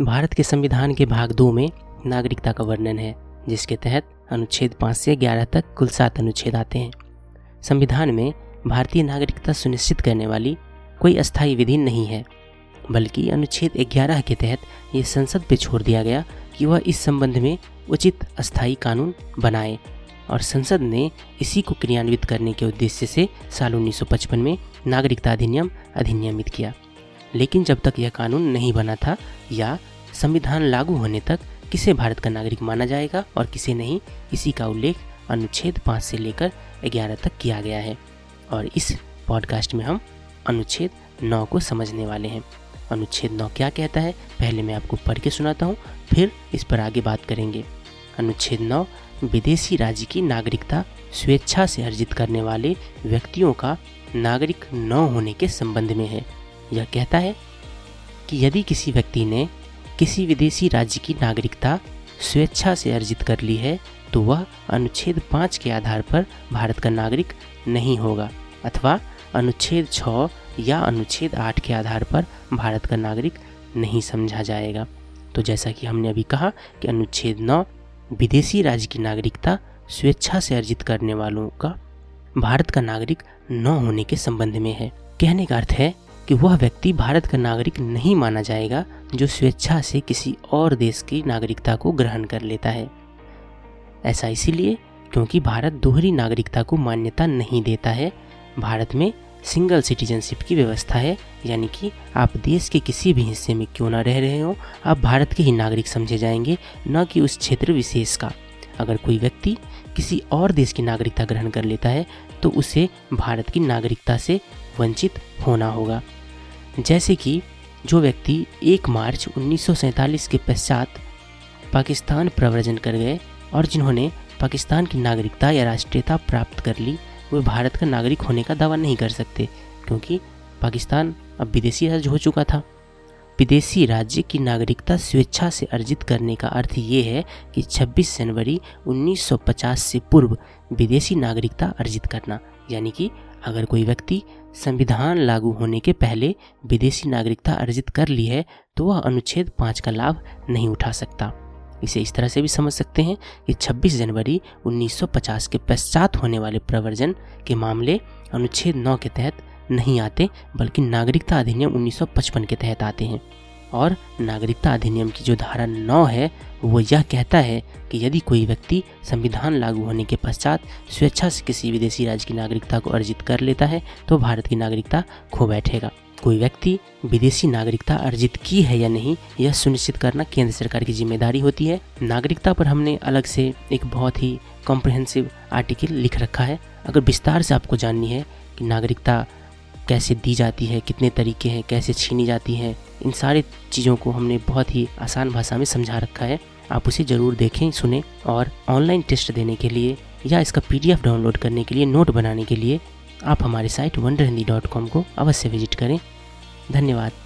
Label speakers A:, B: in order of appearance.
A: भारत के संविधान के भाग दो में नागरिकता का वर्णन है, जिसके तहत अनुच्छेद पाँच से ग्यारह तक कुल सात अनुच्छेद आते हैं। संविधान में भारतीय नागरिकता सुनिश्चित करने वाली कोई अस्थायी विधि नहीं है, बल्कि अनुच्छेद 11 के तहत ये संसद पे छोड़ दिया गया कि वह इस संबंध में उचित अस्थायी कानून बनाए और संसद ने इसी को क्रियान्वित करने के उद्देश्य से साल 1955 में नागरिकता अधिनियम अधिनियमित किया। लेकिन जब तक यह कानून नहीं बना था या संविधान लागू होने तक, किसे भारत का नागरिक माना जाएगा और किसे नहीं, इसी का उल्लेख अनुच्छेद पाँच से लेकर ग्यारह तक किया गया है। और इस पॉडकास्ट में हम अनुच्छेद नौ को समझने वाले हैं। अनुच्छेद नौ क्या कहता है, पहले मैं आपको पढ़ के सुनाता हूँ, फिर इस पर आगे बात करेंगे। अनुच्छेद नौ, विदेशी राज्य की नागरिकता स्वेच्छा से अर्जित करने वाले व्यक्तियों का नागरिक न होने के संबंध में है। यह कहता है कि यदि किसी व्यक्ति ने किसी विदेशी राज्य की नागरिकता स्वेच्छा से अर्जित कर ली है तो वह अनुच्छेद पाँच के आधार पर भारत का नागरिक नहीं होगा, अथवा अनुच्छेद छः या अनुच्छेद आठ के आधार पर भारत का नागरिक नहीं समझा जाएगा। तो जैसा कि हमने अभी कहा कि अनुच्छेद नौ, विदेशी राज्य की नागरिकता स्वेच्छा से अर्जित करने वालों का, भारत का नागरिक न होने के संबंध में है। कहने का अर्थ है कि वह व्यक्ति भारत का नागरिक नहीं माना जाएगा, जो स्वेच्छा से किसी और देश की नागरिकता को ग्रहण कर लेता है। ऐसा इसीलिए क्योंकि भारत दोहरी नागरिकता को मान्यता नहीं देता है। भारत में सिंगल सिटीजनशिप की व्यवस्था है, यानी कि आप देश के किसी भी हिस्से में क्यों ना रह रहे हो, आप भारत के ही नागरिक समझे जाएँगे, न कि उस क्षेत्र विशेष का। अगर कोई व्यक्ति किसी और देश की नागरिकता ग्रहण कर लेता है तो उसे भारत की नागरिकता से वंचित होना होगा। जैसे कि जो व्यक्ति 1 मार्च उन्नीस सौ सैंतालीस के पश्चात पाकिस्तान प्रव्रजन कर गए और जिन्होंने पाकिस्तान की नागरिकता या राष्ट्रीयता प्राप्त कर ली, वे भारत का नागरिक होने का दावा नहीं कर सकते, क्योंकि पाकिस्तान अब विदेशी राज्य हो चुका था। विदेशी राज्य की नागरिकता स्वेच्छा से अर्जित करने का अर्थ ये है कि 26 जनवरी 1950 से पूर्व विदेशी नागरिकता अर्जित करना, यानी कि अगर कोई व्यक्ति संविधान लागू होने के पहले विदेशी नागरिकता अर्जित कर ली है तो वह अनुच्छेद पाँच का लाभ नहीं उठा सकता। इसे इस तरह से भी समझ सकते हैं कि 26 जनवरी 1950 के पश्चात होने वाले प्रवर्जन के मामले अनुच्छेद 9 के तहत नहीं आते, बल्कि नागरिकता अधिनियम 1955 के तहत आते हैं। और नागरिकता अधिनियम की जो धारा नौ है, वो यह कहता है कि यदि कोई व्यक्ति संविधान लागू होने के पश्चात स्वेच्छा से किसी विदेशी राज्य की नागरिकता को अर्जित कर लेता है तो भारत की नागरिकता खो बैठेगा। कोई व्यक्ति विदेशी नागरिकता अर्जित की है या नहीं, यह सुनिश्चित करना केंद्र सरकार की ज़िम्मेदारी होती है। नागरिकता पर हमने अलग से एक बहुत ही कॉम्प्रहेंसिव आर्टिकल लिख रखा है। अगर विस्तार से आपको जाननी है कि नागरिकता कैसे दी जाती है, कितने तरीके हैं, कैसे छीनी जाती हैं, इन सारी चीज़ों को हमने बहुत ही आसान भाषा में समझा रखा है। आप उसे ज़रूर देखें, सुने और ऑनलाइन टेस्ट देने के लिए या इसका पीडीएफ डाउनलोड करने के लिए, नोट बनाने के लिए आप हमारे साइट वंडर को अवश्य विज़िट करें। धन्यवाद।